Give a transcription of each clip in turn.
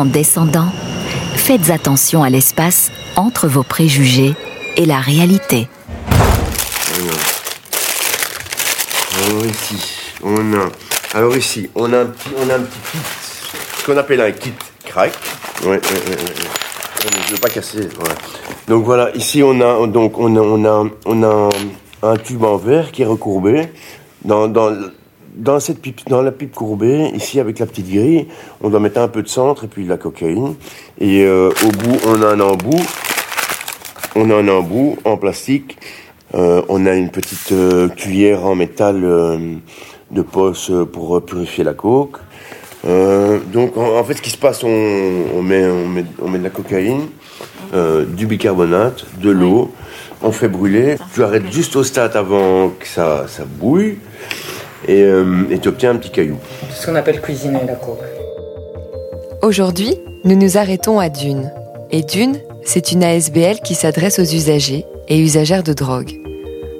En descendant, faites attention à l'espace entre vos préjugés et la réalité. Alors ici, on a, un petit, on a un petit kit, ce qu'on appelle un kit crack. Ouais, je veux pas casser. Donc voilà, ici on a, donc on a, on a, on a un tube en verre qui est recourbé dans, dans, dans cette pipe, dans la pipe courbée, ici avec la petite grille, on doit mettre un peu de centre et puis de la cocaïne. Et euh, au bout, on a un embout. On a un embout en plastique. Euh, on a une petite euh, cuillère en métal de poche pour purifier la coke. Donc en, en fait, ce qui se passe, on, on met, on met, on met de la cocaïne, du bicarbonate, de l'eau. On fait brûler. Tu arrêtes juste au stade avant que ça, ça bouille et euh, et tu obtiens un petit caillou. C'est ce qu'on appelle cuisiner la coke. Aujourd'hui, nous nous arrêtons à Dune. Et Dune, c'est une ASBL qui s'adresse aux usagers et usagères de drogue.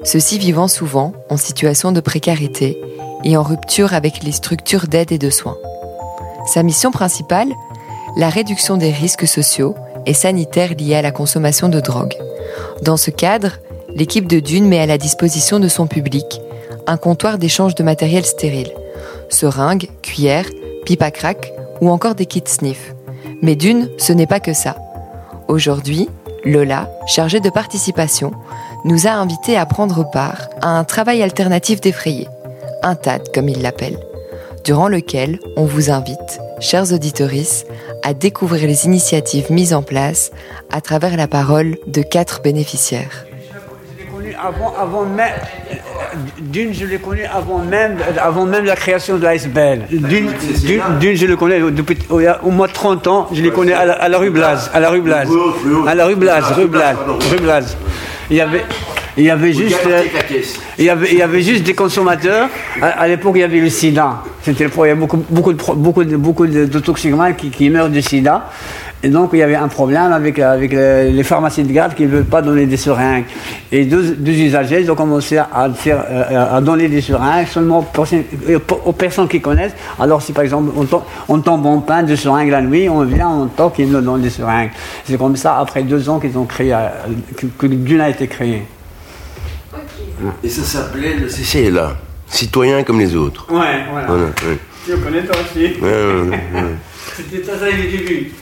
Ceux-ci vivant souvent en situation de précarité et en rupture avec les structures d'aide et de soins. Sa mission principale La réduction des risques sociaux et sanitaires liés à la consommation de drogue. Dans ce cadre, l'équipe de Dune met à la disposition de son public un comptoir d'échange de matériel stérile, seringues, cuillères, pipes à crack ou encore des kits sniff. Mais Dune, ce n'est pas que ça. Aujourd'hui, Lola, chargée de participation, nous a invités à prendre part à un travail alternatif défrayé, un TAD comme il l'appelle, durant lequel on vous invite, chers auditorices, à découvrir les initiatives mises en place à travers la parole de quatre bénéficiaires. D'une, je l'ai connu avant même, avant même la création de l'ASBL. D'une, d'une, je le connais depuis au, moins 30 ans. Je l'ai connu à la, à la rue Blase, à la rue Blase, à la rue rue. Il y avait, il y avait juste, euh, il y avait, il y avait juste des consommateurs. À, à l'époque, il y avait le SIDA. C'était le problème. Il y a beaucoup, beaucoup de, beaucoup de, beaucoup de, de toxicomanes qui, qui meurent du SIDA. Et donc, il y avait un problème avec, avec les, les pharmacies de garde qui ne veulent pas donner des seringues. Et deux, deux usagers ils ont commencé à, faire, euh, à donner des seringues seulement aux personnes, aux personnes qui connaissent. Alors, si par exemple, on tombe, on tombe en panne de seringues la nuit, on vient, on toque et ils nous donnent des seringues. C'est comme ça, après deux ans qu'ils ont créé, euh, que, Dune a été créé. Et ça s'appelait le CCLA, citoyen comme les autres. Ouais, voilà. Voilà, ouais. Tu le connais toi aussi Ouais, ouais, ouais. C'était ça, ça, les débuts.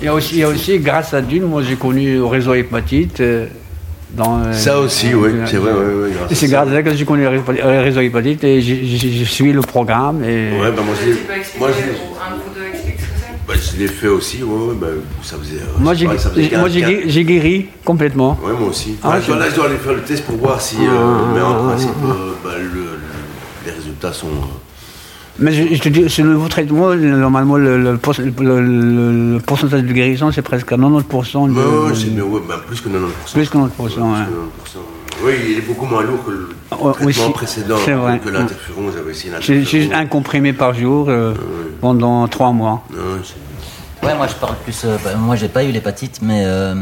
Il y, a aussi, il y a aussi, grâce à Dune, moi j'ai connu le réseau hépatite. euh, Dans, euh, Ça aussi, oui, c'est vrai, c'est à grâce à ça que j'ai connu le réseau- le réseau hépatite et j'ai- suivi le programme. Et... Ouais, bah moi je moi, je bah, je l'ai fait aussi, ouais, ouais, bah, ça faisait. euh, Moi c'est j'ai pareil, ça faisait j'ai- moi, j'ai 15, guéri- j'ai guéri complètement. Ouais, moi aussi. Ah, là, je dois aller faire le test pour voir si. euh, Ah, mais en ah, principe, ah, euh, bah, le- le- les résultats sont. Mais je, je te dis, c'est le nouveau traitement, normalement le, le, post- le- le- le pourcentage de guérison c'est presque à 90%. De, c'est mais ouais, bah, plus que 90%. Plus que 90%, plus que ouais. 90%. Oui, il est beaucoup moins lourd que le Ouais, traitement aussi, précédent, c'est vrai. que l'interféron. J'avais essayé J'ai l'interféron. j'ai un comprimé par jour euh, pendant trois mois. Ouais, c'est- Ouais, moi je parle plus. euh, bah, moi j'ai pas eu l'hépatite, mais euh,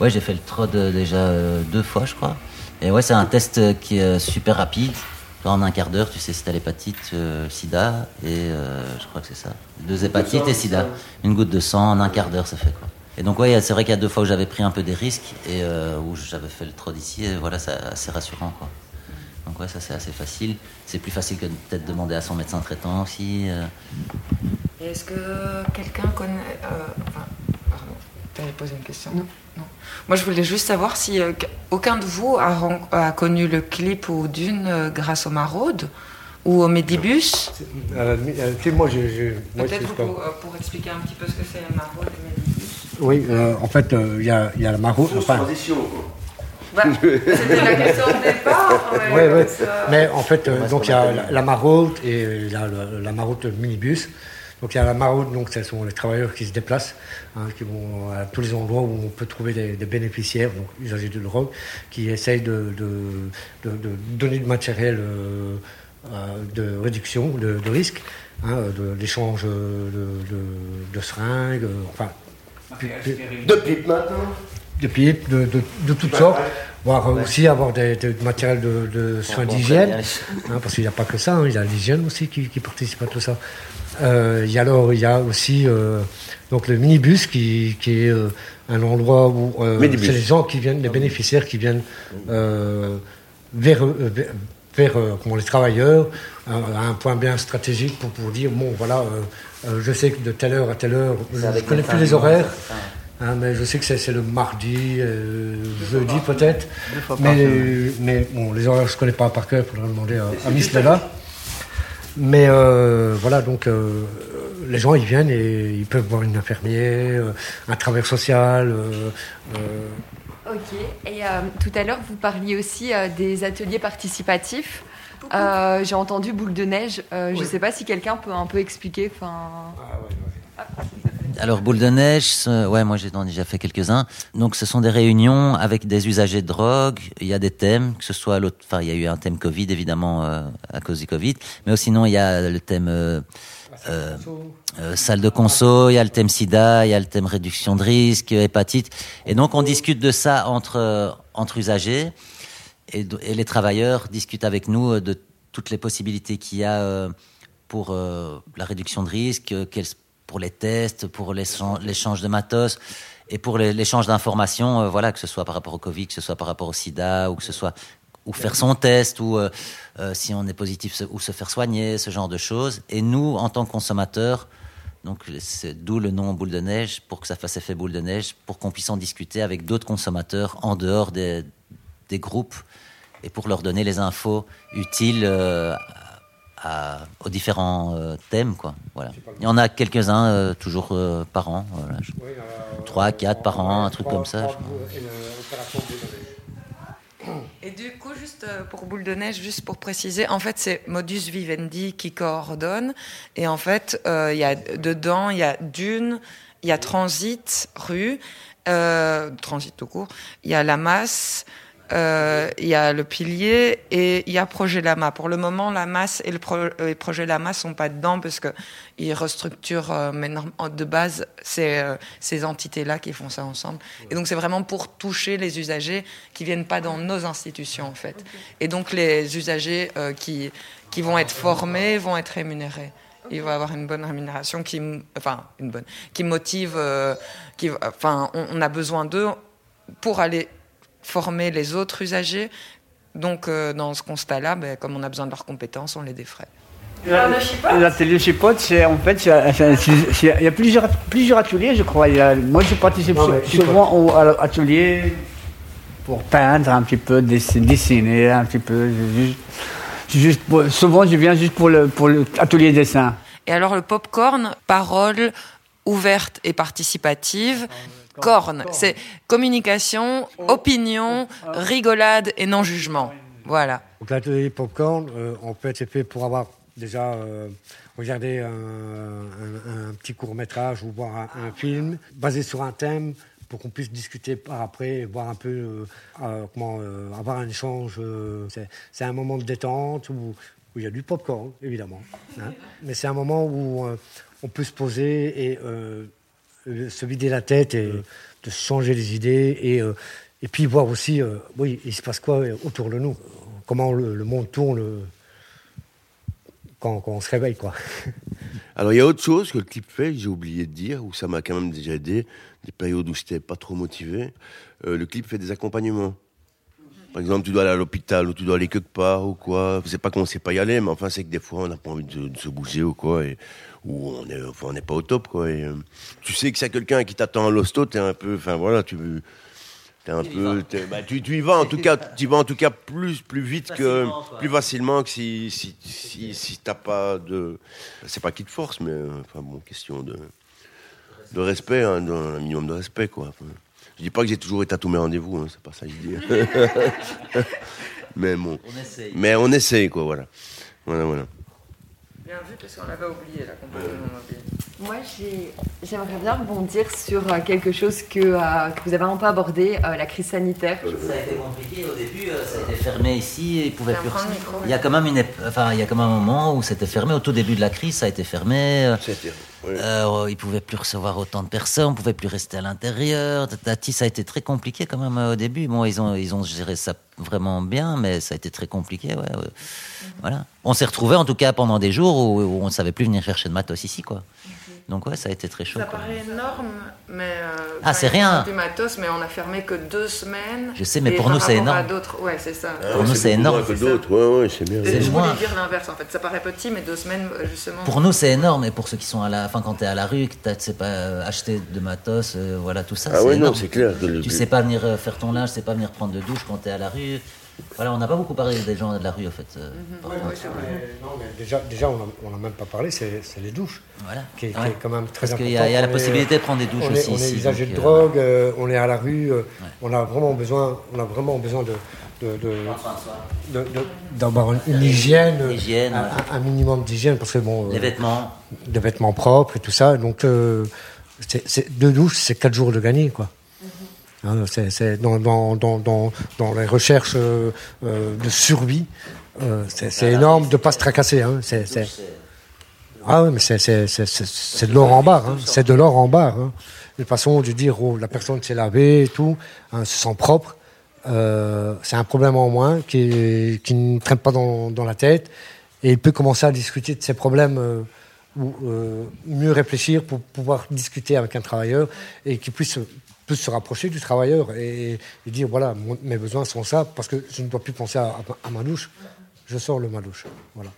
ouais, j'ai fait le TROD déjà euh, deux fois, je crois. Et ouais, c'est un test qui est super rapide. En un quart d'heure, tu sais si t'as l'hépatite, euh, sida, et euh, je crois que c'est ça. Deux hépatites et sida. Une goutte de sang en un quart d'heure, ça fait quoi. Et donc, ouais, c'est vrai qu'il y a deux fois où j'avais pris un peu des risques et euh, où j'avais fait le TROD ici, et voilà, c'est assez rassurant, quoi. Donc, ouais, ça c'est assez facile. C'est plus facile que de peut-être demander à son médecin traitant aussi. euh. Est-ce que quelqu'un connaît. euh, enfin, pardon, t'avais posé une question Non. Moi, je voulais juste savoir si euh, aucun de vous a, connu le clip ou d'une euh, grâce au Maraude ou au la limite, euh, tu sais, moi, je, je, Peut-être pour, pas. euh, pour expliquer un petit peu ce que c'est le Maraude et le Medibus. Oui, euh, en fait, euh, il y, a, y a la maraude. Enfin, Transition, quoi. Bah, C'était la question de départ. mais ouais, ouais. Mais en fait, euh, donc il y a la, la maraude et euh, il y a le- la maraude minibus. Donc il y a la maraude, donc ce sont les travailleurs qui se déplacent, hein, qui vont à tous les endroits où on peut trouver des, des bénéficiaires, donc usagers de drogue, qui essayent de, de, de- de donner du matériel euh, euh, de réduction de, de risque, hein, de l'échange de, de- de seringues, euh, enfin De pipe maintenant? de pipes, de, de, de toutes sortes, voire aussi avoir des, des matériels de, de soins d'hygiène, hein, parce qu'il n'y a pas que ça, hein, il y a l'hygiène aussi qui, qui participe à tout ça. Euh, il y a alors, il y a aussi euh, donc le minibus qui, qui est euh, un endroit où euh, c'est les gens qui viennent, les bénéficiaires qui viennent euh, vers, euh, vers, vers, euh, comment, les travailleurs à, à un point bien stratégique pour, pour dire bon voilà, euh, euh, je sais que de telle heure à telle heure, je ne connais plus les horaires. hein, mais je sais que c'est c'est le mardi, euh, jeudi peut-être. Mais, mais bon, les horaires, je ne connais pas par cœur, il faudra demander à, à Miss Lella. Mais euh, voilà, donc euh, les gens ils viennent et ils peuvent voir une infirmière, euh, un travailleur social. euh, euh, Ok. Et euh, tout à l'heure, vous parliez aussi euh, des ateliers participatifs. Euh, J'ai entendu boule de neige. Euh, Je ne sais pas si quelqu'un peut un peu expliquer. Enfin. Alors, boule de neige, ouais, moi j'ai déjà fait quelques-uns. Donc, ce sont des réunions avec des usagers de drogue. Il y a des thèmes, que ce soit l'autre, enfin, il y a eu un thème Covid évidemment euh, à cause du Covid, mais aussi sinon il y a le thème euh, euh, euh, salle de conso, il y a le thème SIDA, il y a le thème réduction de risque, hépatite, et donc on discute de ça entre entre usagers et, les travailleurs discutent avec nous de toutes les possibilités qu'il y a pour euh, la réduction de risque, quels- pour les tests, pour l'échan- l'échange de matos et pour l'échange d'informations, euh, voilà, que ce soit par rapport au Covid, que ce soit par rapport au SIDA, ou que ce soit ou faire son test, ou euh, euh, si on est positif, se- ou se faire soigner, ce genre de choses. Et nous, en tant que consommateurs, donc c'est d'où le nom boule de neige, pour que ça fasse effet boule de neige, pour qu'on puisse en discuter avec d'autres consommateurs en dehors des, des groupes et pour leur donner les infos utiles à- aux différents euh, thèmes. Quoi. Voilà. Il y en a quelques-uns euh, toujours euh, par an. Voilà. Je- Trois, quatre par an, un truc comme ça. je crois. Et du coup, juste pour boule de neige, juste pour préciser, en fait, c'est Modus Vivendi qui coordonne. Et en fait, euh, il y a dedans, il y a Dune, il y a Transit, rue, euh, Transit tout court, il y a la masse, euh, il y a le pilier et il y a Projet Lama. Pour le moment, la masse et le pro- euh, et Projet Lama sont pas dedans parce que ils restructurent, euh, norm- de base, c'est euh, ces entités-là qui font ça ensemble. Et donc, c'est vraiment pour toucher les usagers qui viennent pas dans nos institutions, en fait. Et donc, les usagers qui, qui vont être formés vont être rémunérés. Ils vont avoir une bonne rémunération qui, enfin, une bonne, qui motive, enfin, on a besoin d'eux pour aller former les autres usagers. Donc, euh, dans ce constat-là, ben, comme on a besoin de leurs compétences, on les défraie. L'atelier chipote, c'est en fait, il y a plusieurs, plusieurs ateliers, je crois. Il y a- moi, je participe Non, souvent au à l'atelier pour peindre un petit peu, dessi- dessiner un petit peu. je- Juste, juste pour- souvent, je viens juste pour le pour l'atelier dessin. Et alors, le popcorn, parole ouverte et participative. Corne, c'est communication, opinion, rigolade et non-jugement. Voilà. Donc l'atelier popcorn, euh, en fait, c'est fait pour avoir déjà euh, regardé un, un- un petit court métrage ou voir un, un film basé sur un thème pour qu'on puisse discuter par après, et voir un peu euh, euh, comment euh, avoir un échange. euh, c'est, un moment de détente où, où il y a du popcorn, évidemment. hein. Mais c'est un moment où euh, on peut se poser et se vider la tête et euh, de changer les idées et, euh, et puis voir aussi, euh, oui, il se passe quoi euh, autour de nous, comment le, monde tourne euh, quand, quand on se réveille, quoi. Alors, il y a autre chose que le clip fait, j'ai oublié de dire, où ça m'a quand même déjà aidé, des périodes où j'étais pas trop motivé. Euh, le clip fait des accompagnements. Par exemple, tu dois aller à l'hôpital ou tu dois aller quelque part ou quoi. C'est pas qu'on sait pas y aller, mais enfin, c'est que des fois, on n'a pas envie de, se bouger ou quoi, ou on est, enfin, on n'est pas au top, quoi. Et, euh, tu sais que c'est quelqu'un qui t'attend à l'hosto, t'es un peu, enfin voilà, tu, t'es un peu, bah, tu, tu y vas en tout cas, tu y vas en tout cas plus, plus vite que, quoi. plus facilement que si, si, si, si t'as pas de, c'est pas qui te force, mais euh, enfin bon, question de, de respect, hein, un minimum de respect, quoi. Je dis pas que j'ai toujours été à tous mes rendez-vous, hein, c'est pas ça que je dis. mais bon, On essaye. mais on essaye, quoi, voilà. Voilà, voilà. Bien vu, parce qu'on l'avait oublié, l'accompagnement mobile. Moi, j'ai- j'aimerais bien rebondir sur euh, quelque chose que, euh, que vous avez un peu abordé, euh, la crise sanitaire. Ça a été compliqué au début, euh, ça a été fermé ici, et ils pouvaient plus. micro, Il y a quand même une, enfin, il y a quand même un moment où c'était fermé. Au tout début de la crise, ça a été fermé. Oui. Euh, ils pouvaient plus recevoir autant de personnes, on pouvait plus rester à l'intérieur. Tati, ça a été très compliqué quand même euh, au début. Bon, ils ont, ils ont géré ça vraiment bien, mais ça a été très compliqué. Ouais, ouais. Voilà. On s'est retrouvés en tout cas pendant des jours où, où on ne savait plus venir chercher de matos ici, quoi. Donc ouais, ça a été très chaud. Ça quoi. paraît énorme, mais. euh, Ah, c'est rien. Du matos, mais on a fermé que deux semaines. Je sais, mais Et pour nous, c'est énorme. d'autres, ouais, c'est ça. Ah, Pour nous, c'est énorme, moins que d'autres, ouais, ouais, c'est bien. Je moins. voulais dire l'inverse en fait. Ça paraît petit, mais deux semaines justement. Pour nous, c'est énorme, et pour ceux qui sont à la, enfin, quand t'es à la rue, que t'as- tu sais pas euh, acheter de matos, euh, voilà, tout ça. Ah c'est ouais, non, énorme. c'est clair. Tu sais pas venir euh, faire ton linge, tu sais pas venir prendre de douche quand t'es à la rue. Voilà, on n'a pas beaucoup parlé des gens de la rue, en fait. euh, par contre. Ouais. Mais non, mais déjà, déjà on n'a même pas parlé, c'est les douches, Voilà. qui est, qui Ouais. est quand même très Parce important. qu'il y y a la est- possibilité de prendre des douches on est, aussi on est ici. donc, de euh, drogue, euh, on est à la rue, euh, on a vraiment besoin, on a vraiment besoin de, de, de- de- de- d'avoir une, hygiène, Hygiène, un, ouais. un minimum d'hygiène parce que bon, Les vêtements. des vêtements propres et tout ça. Donc, euh, c'est, c'est- deux douches, c'est quatre jours de gagné, quoi. Hein, c'est, dans, dans, dans, dans, les recherches euh, euh, de survie, euh, c'est, c'est énorme de pas se tracasser. Hein. C'est, c'est- ah oui, mais c'est, de l'or en barre. Hein. C'est de l'or en barre. Hein. Une façon de dire, oh, la personne s'est lavée et tout, se sent propre. Euh, c'est un problème en moins qui, qui ne traîne pas dans, dans la tête. Et il peut commencer à discuter de ses problèmes euh, ou euh, mieux réfléchir pour pouvoir discuter avec un travailleur et qu'il puisse peut se rapprocher du travailleur et, et dire voilà mon- mes besoins sont ça parce que je ne dois plus penser à, à- à ma douche je sors le ma douche voilà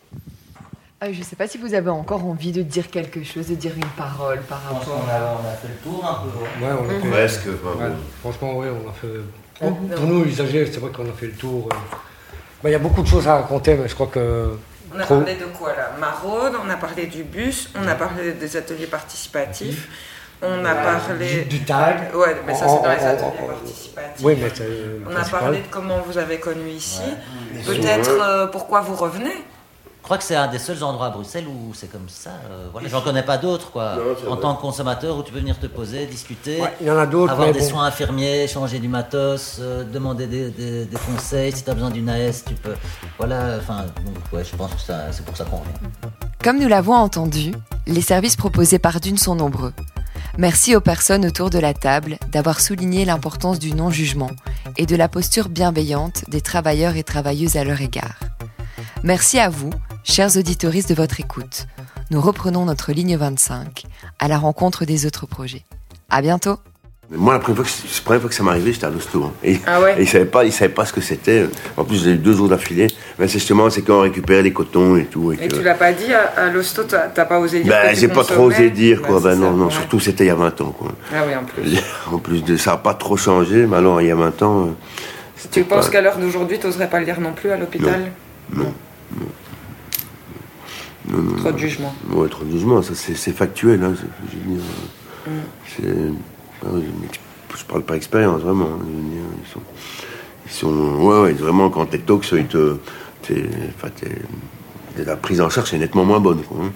Ah, je ne sais pas si vous avez encore envie de dire quelque chose, de dire une parole par Je pense rapport. qu'on a, on a fait le tour un peu. ouais, on a fait- Presque. ouais, bon. franchement oui on a fait pour, pour nous usagers c'est vrai qu'on a fait le tour euh. Bah, il y a beaucoup de choses à raconter mais je crois que On a trop- parlé de quoi là? Maraude, on a parlé du bus, on a parlé des ateliers participatifs, on a parlé. du, du tag Ouais, mais ça c'est dans les ateliers participatifs. oui mais On a parlé de comment vous avez connu ici. Peut-être euh, pourquoi vous revenez? Je crois que c'est un des seuls endroits à Bruxelles où c'est comme ça. euh, voilà. J'en connais pas d'autres, quoi. Non, en vrai. tant que consommateur, où tu peux venir te poser, discuter, Ouais, il y en a d'autres avoir des bon. soins infirmiers, changer du matos, euh, demander des, des- des conseils. Si tu as besoin d'une AS, tu peux. Voilà, enfin, ouais, je pense que c'est pour ça qu'on vient. Comme nous l'avons entendu, les services proposés par Dune sont nombreux. Merci aux personnes autour de la table d'avoir souligné l'importance du non-jugement et de la posture bienveillante des travailleurs et travailleuses à leur égard. Merci à vous, chers auditoristes, de votre écoute. Nous reprenons notre ligne 25 à la rencontre des autres projets. À bientôt! Moi, la première fois que, la première fois que ça m'est arrivé, j'étais à l'hosto. hein. Et, Ah ouais? et ils savaient pas, ils savaient pas ce que c'était. En plus, j'ai eu deux jours d'affilée. Mais c'est justement, c'est quand on récupère les cotons et tout. Et Et que- tu l'as pas dit à, à l'hosto, t'as pas osé dire ben, j'ai pas trop osé dire, quoi. Bah, ben non, ça, non, ouais. surtout c'était il y a 20 ans, quoi. Ah oui, en plus. En plus de ça, n'a pas trop changé, mais alors il y a 20 ans. euh, Tu penses qu'à l'heure d'aujourd'hui, tu n'oserais pas le dire non plus à l'hôpital? Non. Trop de jugement. Ouais, trop de jugement, ça c'est c'est factuel. Hein, c'est- je ah je parle par expérience, vraiment. hein, ils sont, ils sont, ouais, ouais, vraiment quand t'es tox, ils te, t'es, enfin, t'es- la prise en charge est nettement moins bonne. Quoi, hein.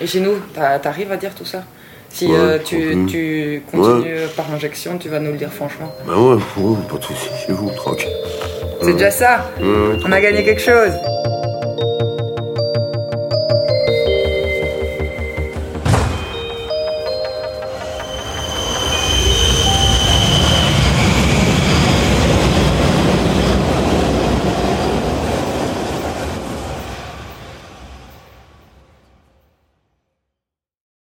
Et chez nous, t'a- t'arrives à dire tout ça? Si Ouais, euh, tu, tu continues par injection, tu vas nous le dire franchement. Ben ouais, ouais, pas de soucis, chez vous, tranquille. C'est déjà ça On a gagné quelque chose